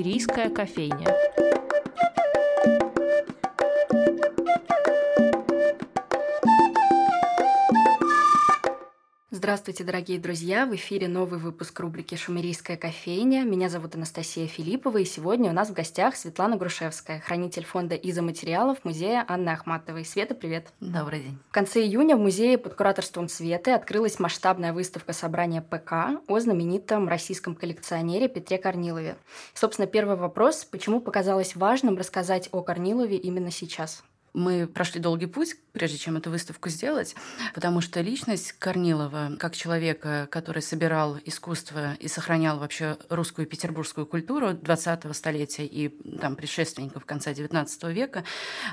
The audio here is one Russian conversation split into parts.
Шумерийская кофейня. Здравствуйте, дорогие друзья! В эфире новый выпуск рубрики «Шумерийская кофейня». Меня зовут Анастасия Филиппова, и сегодня у нас в гостях Светлана Грушевская, хранитель фонда изоматериалов музея Анны Ахматовой. Света, привет! Добрый день! В конце июня в музее под кураторством Светы открылась масштабная выставка собрания ПК о знаменитом российском коллекционере Петре Корнилове. Собственно, первый вопрос – почему показалось важным рассказать о Корнилове именно сейчас? Мы прошли долгий путь, прежде чем эту выставку сделать, потому что личность Корнилова, как человека, который собирал искусство и сохранял вообще русскую и петербургскую культуру 20-го столетия и там предшественников конца 19 века,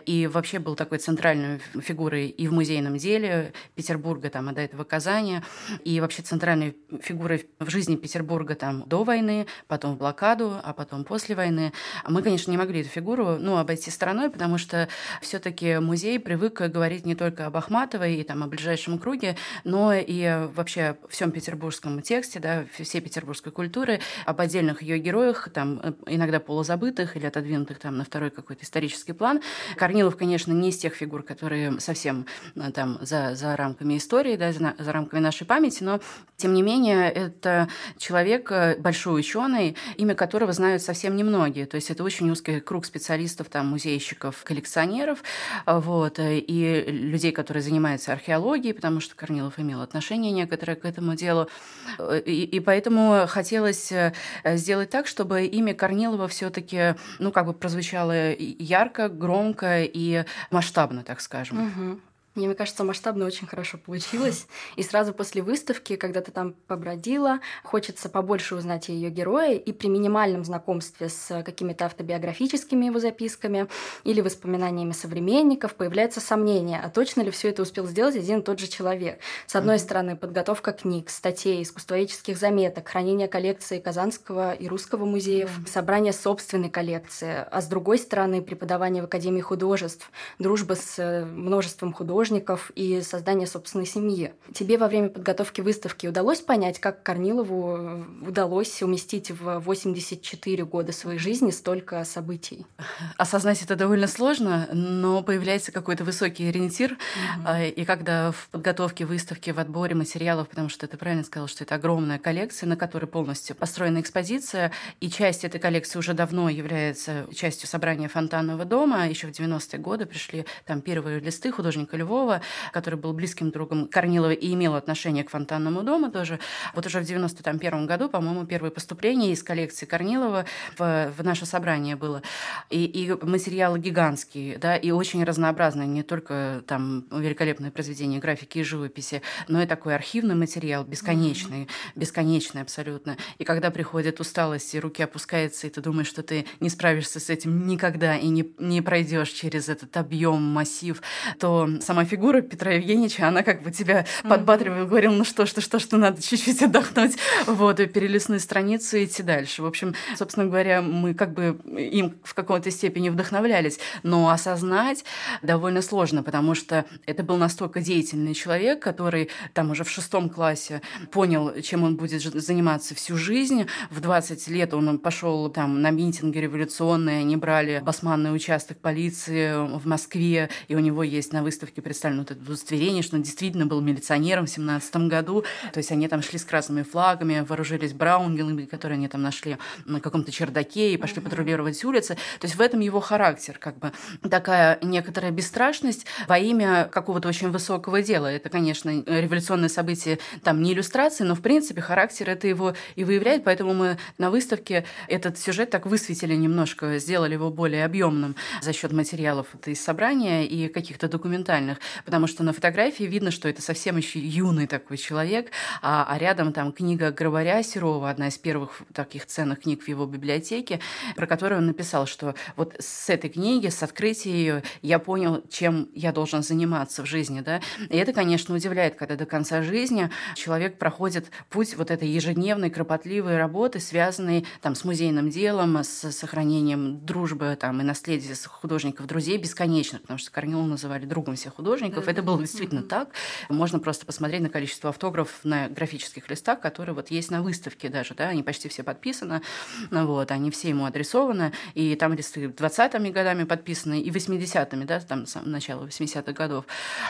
и вообще был такой центральной фигурой и в музейном деле Петербурга, там, а до этого Казани, и вообще центральной фигурой в жизни Петербурга там до войны, потом в блокаду, а потом после войны. Мы, конечно, не могли эту фигуру ну, обойти стороной, потому что все все-таки музей привык говорить не только об Ахматовой и там, о ближайшем круге, но и вообще о всем петербургском тексте, да, всей петербургской культуры, об отдельных ее героях, там, иногда полузабытых или отодвинутых там, на второй какой-то исторический план. Корнилов, конечно, не из тех фигур, которые совсем э, там, за, за рамками истории, да, за, за рамками нашей памяти, но, тем не менее, это человек, э, большой ученый, имя которого знают совсем немногие. То есть это очень узкий круг специалистов, там, музейщиков, коллекционеров, вот, и людей, которые занимаются археологией, потому что Корнилов имел отношение некоторое к этому делу. И, и поэтому хотелось э, сделать так, чтобы имя Корнилова все-таки, ну, как бы прозвучало ярко, громко и масштабно, так скажем. Угу. Мне кажется, масштабно очень хорошо получилось. И сразу после выставки, когда ты там побродила, хочется побольше узнать о ее герое, и при минимальном знакомстве с какими-то автобиографическими его записками или воспоминаниями современников появляется сомнение, а точно ли все это успел сделать один и тот же человек. С одной стороны, подготовка книг, статей, искусствоведческих заметок, хранение коллекции Казанского и Русского музеев, собрание собственной коллекции, а с другой стороны, преподавание в Академии художеств, дружба с э, множеством художников, художников и создание собственной семьи. Тебе во время подготовки выставки удалось понять, как Корнилову удалось уместить в 84 года своей жизни столько событий? Осознать это довольно сложно, но появляется какой-то высокий ориентир. Угу. И когда в подготовке выставки, в отборе материалов, потому что ты правильно сказал, что это огромная коллекция, на которой полностью построена экспозиция, и часть этой коллекции уже давно является частью собрания Фонтанного дома. Еще в 90-е годы пришли там первые листы художника Львова, Пирогова, который был близким другом Корнилова и имел отношение к фонтанному дому тоже. Вот уже в 91 году, по-моему, первое поступление из коллекции Корнилова в, в наше собрание было. И, и материалы гигантские, да, и очень разнообразные, не только там великолепные произведения графики и живописи, но и такой архивный материал, бесконечный, mm-hmm. бесконечный абсолютно. И когда приходит усталость, и руки опускаются, и ты думаешь, что ты не справишься с этим никогда и не, не пройдешь через этот объем, массив, то сама фигура Петра Евгеньевича, она как бы тебя mm-hmm. подбадривала, говорила, ну что, что, что, что, надо чуть-чуть отдохнуть, вот, и перелистнуть страницу и идти дальше. В общем, собственно говоря, мы как бы им в какой-то степени вдохновлялись, но осознать довольно сложно, потому что это был настолько деятельный человек, который там уже в шестом классе понял, чем он будет заниматься всю жизнь. В 20 лет он пошел там на митинги революционные, они брали басманный участок полиции в Москве, и у него есть на выставке представлено вот это удостоверение, что он действительно был милиционером в 17 году. То есть они там шли с красными флагами, вооружились браунгелами, которые они там нашли на каком-то чердаке и пошли патрулировать улицы. То есть в этом его характер, как бы такая некоторая бесстрашность во имя какого-то очень высокого дела. Это, конечно, революционное событие, там не иллюстрации, но в принципе характер это его и выявляет, поэтому мы на выставке этот сюжет так высветили немножко, сделали его более объемным за счет материалов из собрания и каких-то документальных данных, потому что на фотографии видно, что это совсем еще юный такой человек, а, а рядом там книга Грабаря Серова, одна из первых таких ценных книг в его библиотеке, про которую он написал, что вот с этой книги, с открытия ее, я понял, чем я должен заниматься в жизни, да, и это, конечно, удивляет, когда до конца жизни человек проходит путь вот этой ежедневной, кропотливой работы, связанной там с музейным делом, с сохранением дружбы там и наследия художников, друзей бесконечно, потому что Корнилова называли другом всех художников, художников. Да, это было действительно угу. так. Можно просто посмотреть на количество автографов на графических листах, которые вот есть на выставке даже, да, они почти все подписаны, вот, они все ему адресованы, и там листы 20-ми годами подписаны, и 80-ми, да, там с начала 80-х годов.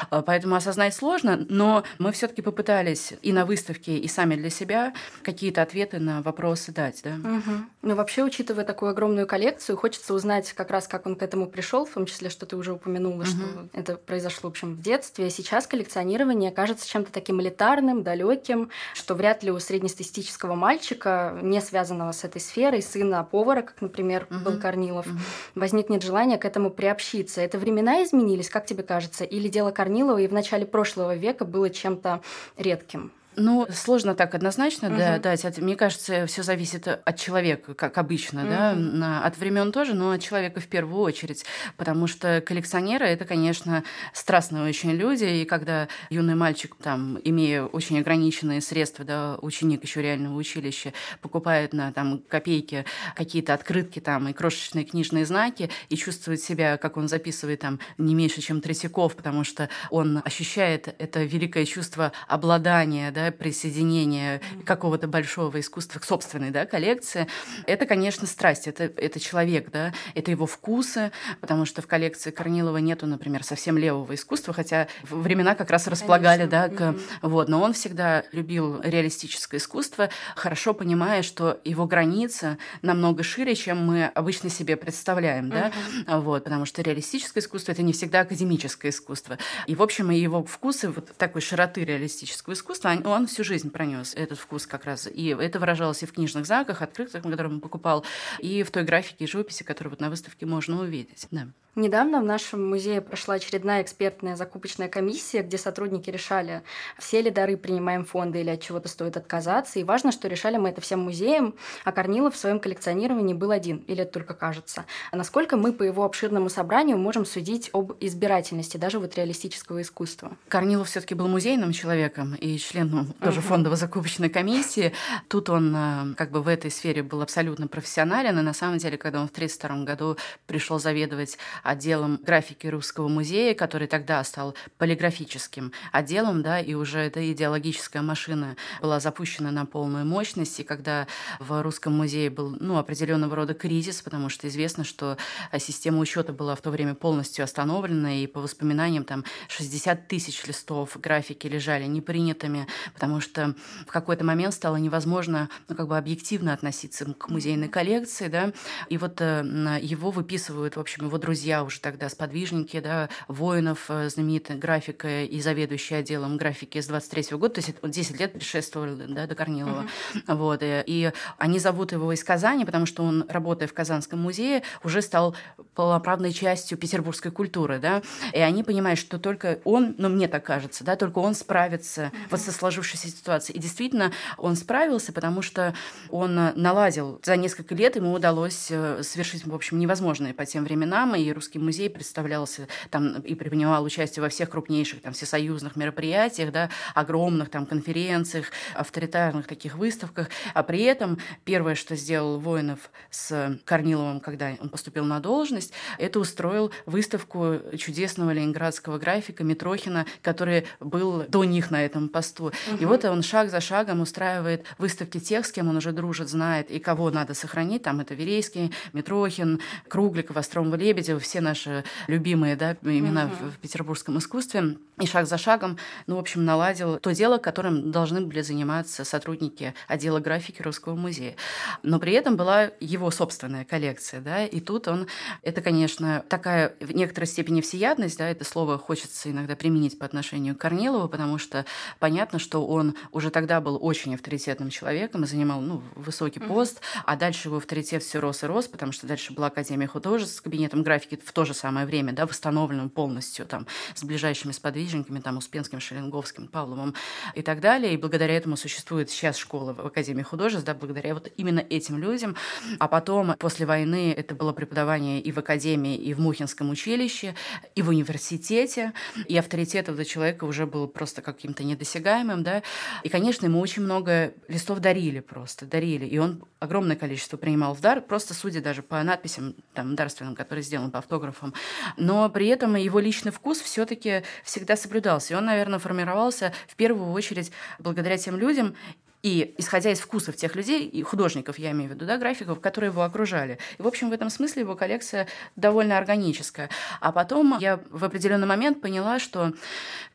А, поэтому осознать сложно, но мы все таки попытались и на выставке, и сами для себя какие-то ответы на вопросы дать, да. Угу. Ну, вообще, учитывая такую огромную коллекцию, хочется узнать как раз, как он к этому пришел, в том числе, что ты уже упомянула, угу. что это произошло, в общем, в детстве. Сейчас коллекционирование кажется чем-то таким элитарным, далеким, что вряд ли у среднестатистического мальчика, не связанного с этой сферой, сына повара, как, например, угу. был Корнилов, угу. возникнет желание к этому приобщиться. Это времена изменились, как тебе кажется? Или дело Корнилова и в начале прошлого века было чем-то редким? Ну, сложно так однозначно угу. да, дать. Мне кажется, все зависит от человека, как обычно, угу. да, от времен тоже, но от человека в первую очередь. Потому что коллекционеры это, конечно, страстные очень люди, и когда юный мальчик, там, имея очень ограниченные средства, да, ученик еще реального училища, покупает на там копейки какие-то открытки там и крошечные книжные знаки, и чувствует себя, как он записывает там не меньше, чем Третьяков, потому что он ощущает это великое чувство обладания, да, присоединение какого-то большого искусства к собственной да, коллекции, это, конечно, страсть, это, это человек, да, это его вкусы, потому что в коллекции Корнилова нету, например, совсем левого искусства, хотя времена как раз располагали, конечно. да, к, mm-hmm. вот, но он всегда любил реалистическое искусство, хорошо понимая, что его граница намного шире, чем мы обычно себе представляем, да, mm-hmm. вот, потому что реалистическое искусство это не всегда академическое искусство, и в общем и его вкусы вот такой широты реалистического искусства, он, он всю жизнь пронес этот вкус как раз. И это выражалось и в книжных заках, открытках, которые он покупал, и в той графике и живописи, которую вот на выставке можно увидеть. Да. Недавно в нашем музее прошла очередная экспертная закупочная комиссия, где сотрудники решали, все ли дары принимаем фонды или от чего-то стоит отказаться. И важно, что решали мы это всем музеям, а Корнилов в своем коллекционировании был один, или это только кажется. А насколько мы по его обширному собранию можем судить об избирательности даже вот реалистического искусства? Корнилов все таки был музейным человеком и членом тоже uh-huh. фондово-закупочной комиссии. Тут он э, как бы в этой сфере был абсолютно профессионален, и на самом деле, когда он в 1932 году пришел заведовать отделом графики Русского музея, который тогда стал полиграфическим отделом, да, и уже эта идеологическая машина была запущена на полную мощность, и когда в Русском музее был ну, определенного рода кризис, потому что известно, что система учета была в то время полностью остановлена, и по воспоминаниям там 60 тысяч листов графики лежали непринятыми, потому что в какой-то момент стало невозможно ну, как бы объективно относиться к музейной коллекции, да, и вот э, его выписывают, в общем, его друзья уже тогда сподвижники, да, воинов, э, знаменитая графика и заведующий отделом графики с 23 -го года, то есть 10 лет предшествовали да, до Корнилова. Mm-hmm. Вот, и, и они зовут его из Казани, потому что он, работая в Казанском музее, уже стал полноправной частью петербургской культуры, да, и они понимают, что только он, ну, мне так кажется, да, только он справится mm-hmm. вот со сложившейся ситуацией. И действительно, он справился, потому что он наладил за несколько лет, ему удалось э, совершить, в общем, невозможное по тем временам, и русский Русский музей представлялся там и принимал участие во всех крупнейших там всесоюзных мероприятиях, да, огромных там конференциях, авторитарных таких выставках. А при этом первое, что сделал Воинов с Корниловым, когда он поступил на должность, это устроил выставку чудесного ленинградского графика Митрохина, который был до них на этом посту. Угу. И вот он шаг за шагом устраивает выставки тех, с кем он уже дружит, знает, и кого надо сохранить. Там это Верейский, Митрохин, Кругликов, Остромова, Лебедева, все наши любимые да, имена угу. в, в петербургском искусстве. И шаг за шагом, ну, в общем, наладил то дело, которым должны были заниматься сотрудники отдела графики Русского музея. Но при этом была его собственная коллекция, да, и тут он, это, конечно, такая в некоторой степени всеядность, да, это слово хочется иногда применить по отношению к Корнилову, потому что понятно, что он уже тогда был очень авторитетным человеком и занимал, ну, высокий пост, mm-hmm. а дальше его авторитет все рос и рос, потому что дальше была Академия художеств с кабинетом графики в то же самое время, да, восстановленным полностью там с ближайшими сподвижниками, там, Успенским, Шеленговским, Павловым и так далее. И благодаря этому существует сейчас школа в Академии художеств, да, благодаря вот именно этим людям. А потом, после войны, это было преподавание и в Академии, и в Мухинском училище, и в университете. И авторитет этого человека уже был просто каким-то недосягаемым, да. И, конечно, ему очень много листов дарили просто, дарили. И он огромное количество принимал в дар, просто судя даже по надписям там дарственным, которые сделаны по автографом. Но при этом его личный вкус все-таки всегда соблюдался. И он, наверное, формировался в первую очередь благодаря тем людям, и исходя из вкусов тех людей, и художников, я имею в виду, да, графиков, которые его окружали. И, в общем, в этом смысле его коллекция довольно органическая. А потом я в определенный момент поняла, что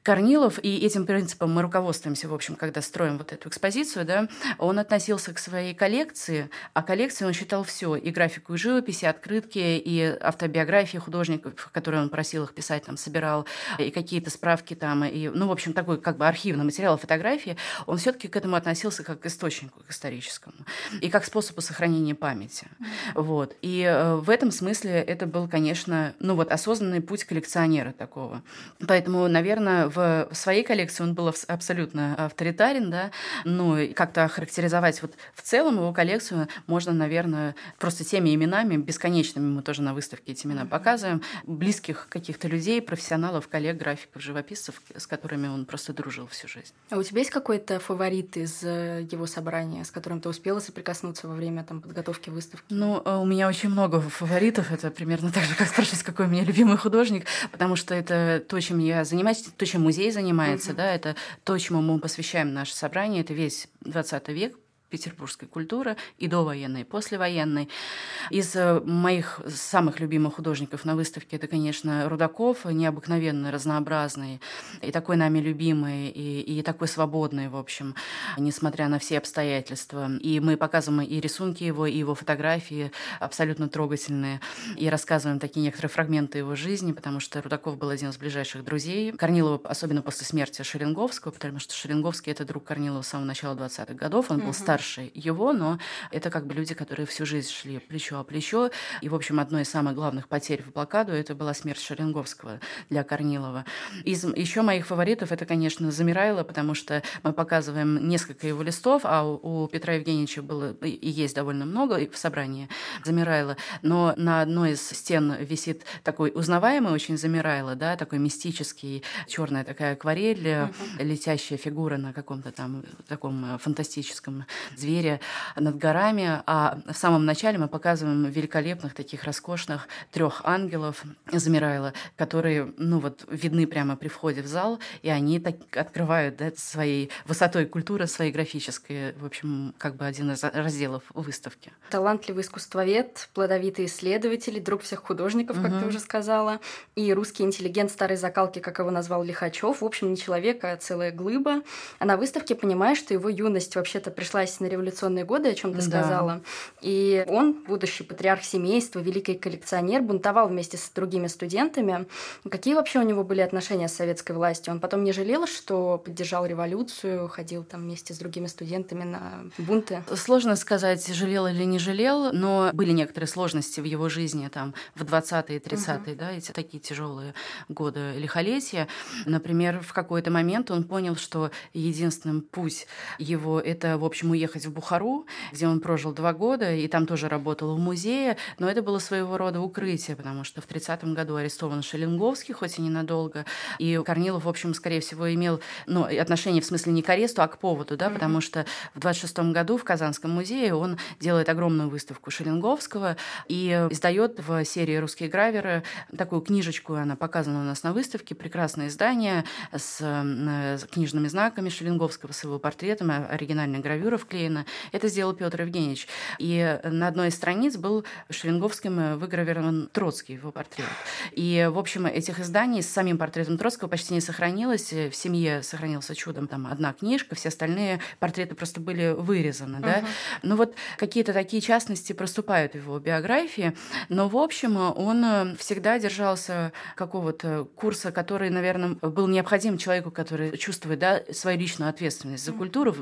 Корнилов, и этим принципом мы руководствуемся, в общем, когда строим вот эту экспозицию, да, он относился к своей коллекции, а коллекцией он считал все, и графику, и живописи, и открытки, и автобиографии художников, которые он просил их писать, там, собирал, и какие-то справки там, и, ну, в общем, такой как бы архивный материал, фотографии, он все таки к этому относился как к источнику, к историческому, и как способу сохранения памяти. Вот. И э, в этом смысле это был, конечно, ну вот осознанный путь коллекционера такого. Поэтому, наверное, в своей коллекции он был абсолютно авторитарен, да, но как-то охарактеризовать вот в целом его коллекцию можно, наверное, просто теми именами, бесконечными мы тоже на выставке эти имена показываем, близких каких-то людей, профессионалов, коллег, графиков, живописцев, с которыми он просто дружил всю жизнь. А у тебя есть какой-то фаворит из э, его собрания, с которым ты успела соприкоснуться во время там, подготовки выставки? Ну, э, у меня очень много фаворитов. Это примерно так же, как спрашивать, какой у меня любимый художник, потому что это то, чем я занимаюсь, то, чем музей занимается, угу. да, это то, чему мы посвящаем наше собрание, это весь 20 век, петербургской культуры, и довоенной, и послевоенной. Из э, моих самых любимых художников на выставке это, конечно, Рудаков, необыкновенно разнообразный, и такой нами любимый, и, и такой свободный, в общем, несмотря на все обстоятельства. И мы показываем и рисунки его, и его фотографии абсолютно трогательные, и рассказываем такие некоторые фрагменты его жизни, потому что Рудаков был один из ближайших друзей. Корнилова, особенно после смерти Шеренговского, потому что Шеренговский — это друг Корнилова с самого начала 20-х годов, он был старше старше его, но это как бы люди, которые всю жизнь шли плечо о плечо. И, в общем, одной из самых главных потерь в блокаду это была смерть Шеренговского для Корнилова. Из еще моих фаворитов это, конечно, Замирайло, потому что мы показываем несколько его листов, а у Петра Евгеньевича было и есть довольно много в собрании Замирайло, но на одной из стен висит такой узнаваемый очень Замирайло, да, такой мистический, черная такая акварель, uh-huh. летящая фигура на каком-то там таком фантастическом зверя над горами. А в самом начале мы показываем великолепных таких роскошных трех ангелов Замирайла, которые, ну вот, видны прямо при входе в зал, и они так открывают да, своей высотой культуры, своей графической, в общем, как бы один из разделов выставки. Талантливый искусствовед, плодовитый исследователь, друг всех художников, как угу. ты уже сказала, и русский интеллигент старой закалки, как его назвал Лихачев. В общем, не человек, а целая глыба. А на выставке понимаешь, что его юность вообще-то пришлась на революционные годы, о чем ты да. сказала. И он, будущий патриарх семейства, великий коллекционер, бунтовал вместе с другими студентами. Какие вообще у него были отношения с советской властью? Он потом не жалел, что поддержал революцию, ходил там вместе с другими студентами на бунты? Сложно сказать, жалел или не жалел, но были некоторые сложности в его жизни там в 20-е, 30-е, угу. да, эти такие тяжелые годы лихолетия. Например, в какой-то момент он понял, что единственным путь его это, в общем, уехать в Бухару, где он прожил два года, и там тоже работал в музее, но это было своего рода укрытие, потому что в 30-м году арестован Шелинговский, хоть и ненадолго, и Корнилов, в общем, скорее всего, имел ну, отношение в смысле не к аресту, а к поводу, да, mm-hmm. потому что в 26-м году в Казанском музее он делает огромную выставку Шелинговского и издает в серии «Русские граверы» такую книжечку, она показана у нас на выставке, прекрасное издание с, с книжными знаками Шелинговского, с его портретом, оригинальная гравюра Ленина. Это сделал Петр Евгеньевич. И на одной из страниц был Шеленговским выгравирован Троцкий, его портрет. И, в общем, этих изданий с самим портретом Троцкого почти не сохранилось. В семье сохранился чудом там одна книжка, все остальные портреты просто были вырезаны. Да? Угу. Ну вот какие-то такие частности проступают в его биографии. Но, в общем, он всегда держался какого-то курса, который, наверное, был необходим человеку, который чувствует да, свою личную ответственность за культуру,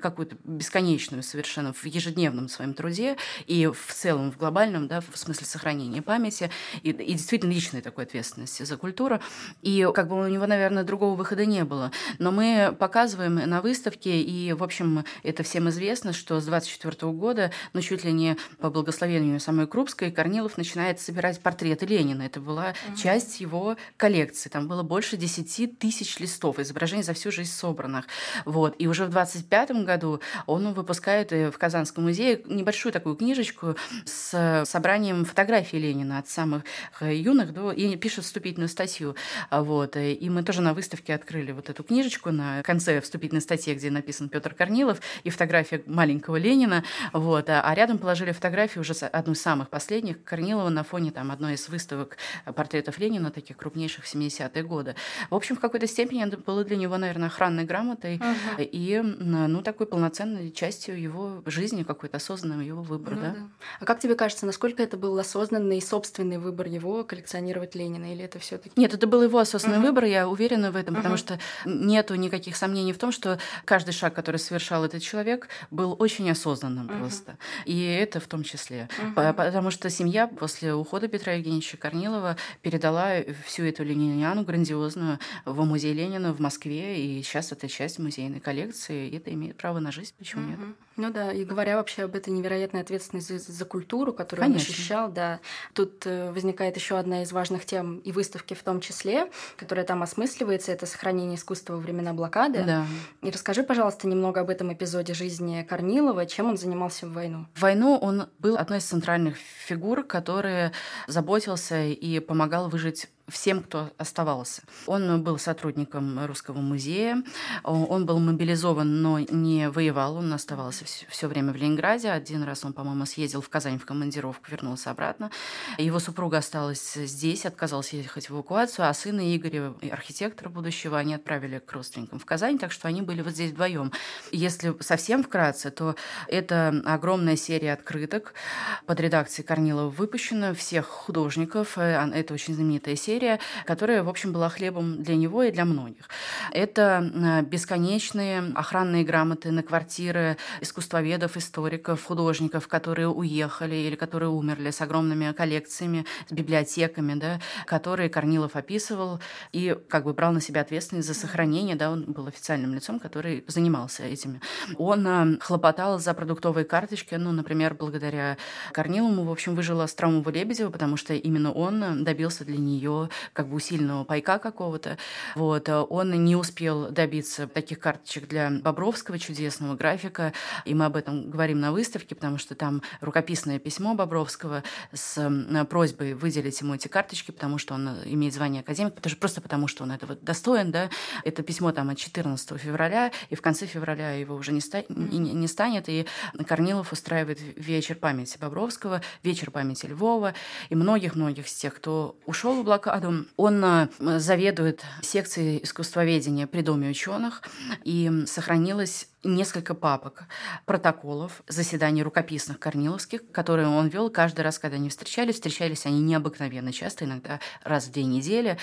какую-то бесконечную бесконечную совершенно в ежедневном своем труде и в целом в глобальном, да, в смысле сохранения памяти и, и действительно личной такой ответственности за культуру. И как бы у него, наверное, другого выхода не было. Но мы показываем на выставке, и, в общем, это всем известно, что с 24 года, ну, чуть ли не по благословению самой Крупской, Корнилов начинает собирать портреты Ленина. Это была mm-hmm. часть его коллекции. Там было больше 10 тысяч листов изображений за всю жизнь собранных. Вот. И уже в 25 году он он выпускает в Казанском музее небольшую такую книжечку с собранием фотографий Ленина от самых юных до... и пишет вступительную статью. Вот. И мы тоже на выставке открыли вот эту книжечку на конце вступительной статьи, где написан Петр Корнилов и фотография маленького Ленина. Вот. А рядом положили фотографию уже одну из самых последних Корнилова на фоне там одной из выставок портретов Ленина, таких крупнейших 70-е годы. В общем, в какой-то степени это было для него, наверное, охранной грамотой uh-huh. и ну, такой полноценной частью его жизни, какой-то осознанным его выбора. Ну, да? Да. А как тебе кажется, насколько это был осознанный собственный выбор его коллекционировать Ленина, или это все таки Нет, это был его осознанный uh-huh. выбор, я уверена в этом, uh-huh. потому что нету никаких сомнений в том, что каждый шаг, который совершал этот человек, был очень осознанным uh-huh. просто. И это в том числе. Uh-huh. Потому что семья после ухода Петра Евгеньевича Корнилова передала всю эту лениниану грандиозную в музей Ленина в Москве, и сейчас это часть музейной коллекции, и это имеет право на жизнь, почему uh-huh. нет? Ну да, и говоря вообще об этой невероятной ответственности за, за культуру, которую Конечно. он ощущал, да, тут э, возникает еще одна из важных тем и выставки в том числе, которая там осмысливается, это сохранение искусства во времена блокады. Да. И расскажи, пожалуйста, немного об этом эпизоде жизни Корнилова, чем он занимался в войну. В войну он был одной из центральных фигур, который заботился и помогал выжить всем, кто оставался. Он был сотрудником Русского музея, он был мобилизован, но не воевал, он оставался все время в Ленинграде. Один раз он, по-моему, съездил в Казань в командировку, вернулся обратно. Его супруга осталась здесь, отказалась ехать в эвакуацию, а сына Игоря, архитектора будущего, они отправили к родственникам в Казань, так что они были вот здесь вдвоем. Если совсем вкратце, то это огромная серия открыток под редакцией Корнилова выпущена всех художников. Э, это очень знаменитая серия которая, в общем, была хлебом для него и для многих. Это э, бесконечные охранные грамоты на квартиры искусствоведов, историков, художников, которые уехали или которые умерли с огромными коллекциями, с библиотеками, да, которые Корнилов описывал и как бы брал на себя ответственность за сохранение, да, он был официальным лицом, который занимался этими. Он э, хлопотал за продуктовые карточки, ну, например, благодаря Корнилову, в общем, выжила Стромова Лебедева, потому что именно он добился для нее как бы усиленного пайка какого-то. Вот. Э, он не успел добиться таких карточек для Бобровского, чудесного графика, и мы об этом говорим на выставке, потому что там рукописное письмо Бобровского с просьбой выделить ему эти карточки, потому что он имеет звание академика, просто потому что он этого достоин, да. Это письмо там от 14 февраля, и в конце февраля его уже не, ста- не, не станет, и Корнилов устраивает вечер памяти Бобровского, вечер памяти Львова, и многих-многих из тех, кто ушел в блокаду. Он э, заведует секцией искусствоведения при Доме ученых, и сохранилось несколько папок протоколов заседаний рукописных корниловских, которые он вел каждый раз, когда они встречались. Встречались они необыкновенно часто, иногда раз в две недели.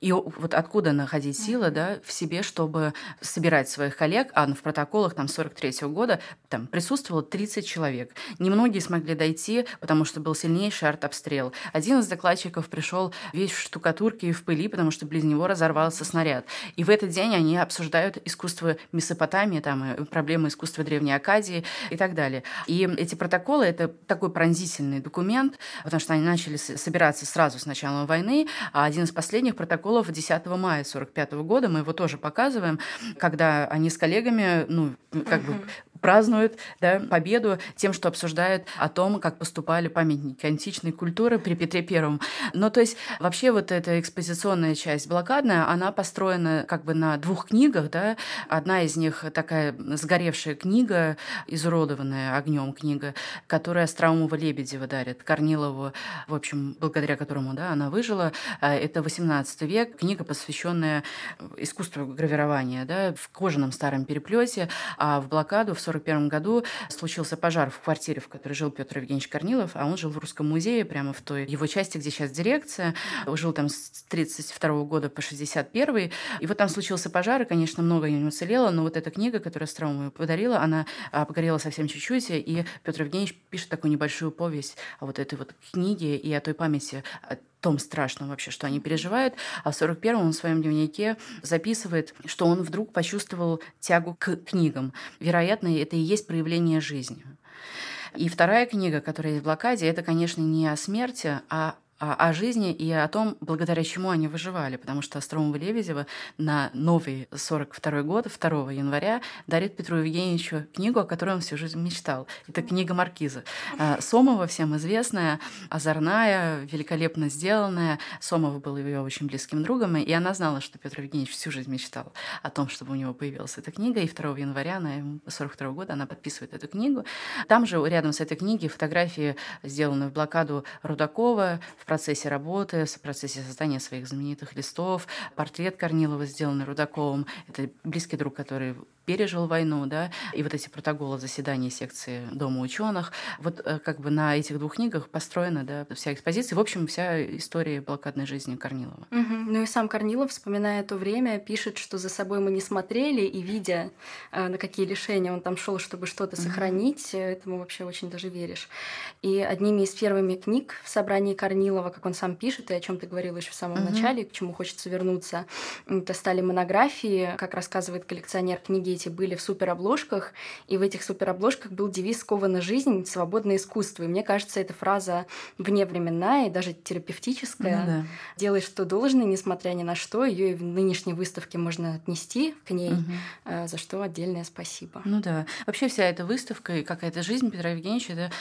И вот откуда находить силы да, в себе, чтобы собирать своих коллег, а в протоколах там 43 -го года там присутствовало 30 человек. Немногие смогли дойти, потому что был сильнейший артобстрел. Один из докладчиков пришел весь в штукатурке и в пыли, потому что близ него разорвался снаряд. И в этот день они обсуждают искусство Месопотамии, там, проблемы искусства Древней Акадии и так далее. И эти протоколы — это такой пронзительный документ, потому что они начали собираться сразу с начала войны, а один из последних протоколов 10 мая 1945 года, мы его тоже показываем, когда они с коллегами, ну, как бы празднуют да, победу тем, что обсуждают о том, как поступали памятники античной культуры при Петре Первом. Ну, то есть вообще вот эта экспозиционная часть блокадная, она построена как бы на двух книгах, да. Одна из них такая сгоревшая книга, изуродованная огнем книга, которая Остроумова Лебедева дарит Корнилову, в общем, благодаря которому да, она выжила. А, это 18 век, книга, посвященная искусству гравирования да, в кожаном старом переплете, а в блокаду в 1941 году случился пожар в квартире, в которой жил Петр Евгеньевич Корнилов, а он жил в Русском музее, прямо в той его части, где сейчас дирекция. Жил там с 1932 года по 61 И вот там случился пожар, и, конечно, много не уцелело, но вот эта книга, которую Остроумова подарила, она а, погорела совсем чуть-чуть, и Петр Евгеньевич пишет такую небольшую повесть о вот этой вот книге и о той памяти том страшном вообще, что они переживают. А в 41-м он в своем дневнике записывает, что он вдруг почувствовал тягу к книгам. Вероятно, это и есть проявление жизни. И вторая книга, которая есть в блокаде, это, конечно, не о смерти, а о жизни и о том, благодаря чему они выживали. Потому что Остромова Лебедева на новый 42 год, 2 января, дарит Петру Евгеньевичу книгу, о которой он всю жизнь мечтал. Это книга Маркиза. А, Сомова всем известная, озорная, великолепно сделанная. Сомова был ее очень близким другом, и она знала, что Петр Евгеньевич всю жизнь мечтал о том, чтобы у него появилась эта книга, и 2 января на 42 года она подписывает эту книгу. Там же рядом с этой книгой фотографии, сделанные в блокаду Рудакова в процессе работы, в процессе создания своих знаменитых листов, портрет Корнилова, сделанный Рудаковым. Это близкий друг, который пережил войну, да, и вот эти протоколы заседаний секции Дома ученых. Вот э, как бы на этих двух книгах построена, да, вся экспозиция, в общем, вся история блокадной жизни Корнилова. Угу. Ну и сам Корнилов, вспоминая то время, пишет, что за собой мы не смотрели, и видя, э, на какие лишения он там шел, чтобы что-то угу. сохранить, этому вообще очень даже веришь. И одними из первыми книг в собрании Корнилова, как он сам пишет, и о чем ты говорил еще в самом угу. начале, к чему хочется вернуться, это стали монографии, как рассказывает коллекционер книги эти были в суперобложках, и в этих суперобложках был девиз «Скована жизнь, свободное искусство». И мне кажется, эта фраза вневременная и даже терапевтическая. Ну, да. «Делай, что должно, несмотря ни на что». Ее и в нынешней выставке можно отнести к ней, угу. за что отдельное спасибо. Ну да. Вообще вся эта выставка и какая-то жизнь Петра Евгеньевича — это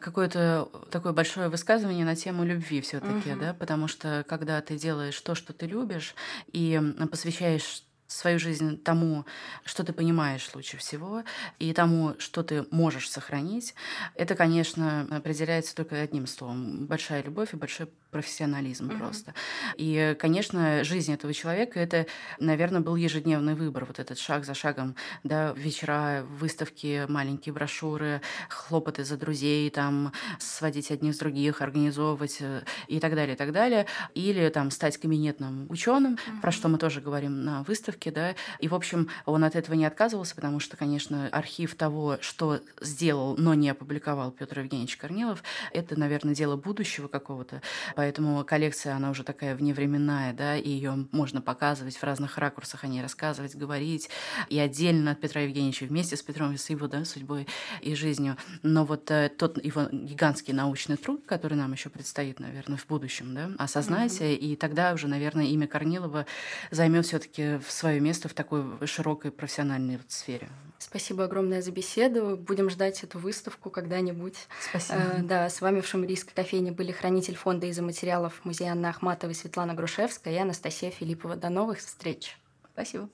какое-то такое большое высказывание на тему любви все таки угу. да, потому что когда ты делаешь то, что ты любишь, и посвящаешь свою жизнь тому, что ты понимаешь лучше всего, и тому, что ты можешь сохранить, это, конечно, определяется только одним словом. Большая любовь и большой профессионализм mm-hmm. просто. И, конечно, жизнь этого человека это, наверное, был ежедневный выбор. Вот этот шаг за шагом, да, вечера, выставки, маленькие брошюры, хлопоты за друзей, там, сводить одних с других, организовывать э, и так далее, и так далее. Или там стать кабинетным ученым, mm-hmm. про что мы тоже говорим на выставке, да. И, в общем, он от этого не отказывался, потому что, конечно, архив того, что сделал, но не опубликовал Петр Евгеньевич Корнилов, это, наверное, дело будущего какого-то. Поэтому коллекция, она уже такая вневременная, да, и ее можно показывать в разных ракурсах, о ней рассказывать, говорить, и отдельно от Петра Евгеньевича, вместе с Петром, с его, да, судьбой и жизнью. Но вот э, тот его гигантский научный труд, который нам еще предстоит, наверное, в будущем, да, осознать, mm-hmm. и тогда уже, наверное, имя Корнилова займет все-таки свое место в такой широкой профессиональной вот сфере. Спасибо огромное за беседу. Будем ждать эту выставку когда-нибудь. Спасибо. Э, да, с вами в Шумерийской кофейне были хранитель фонда из материалов музея Анны Ахматовой Светлана Грушевская и Анастасия Филиппова. До новых встреч. Спасибо.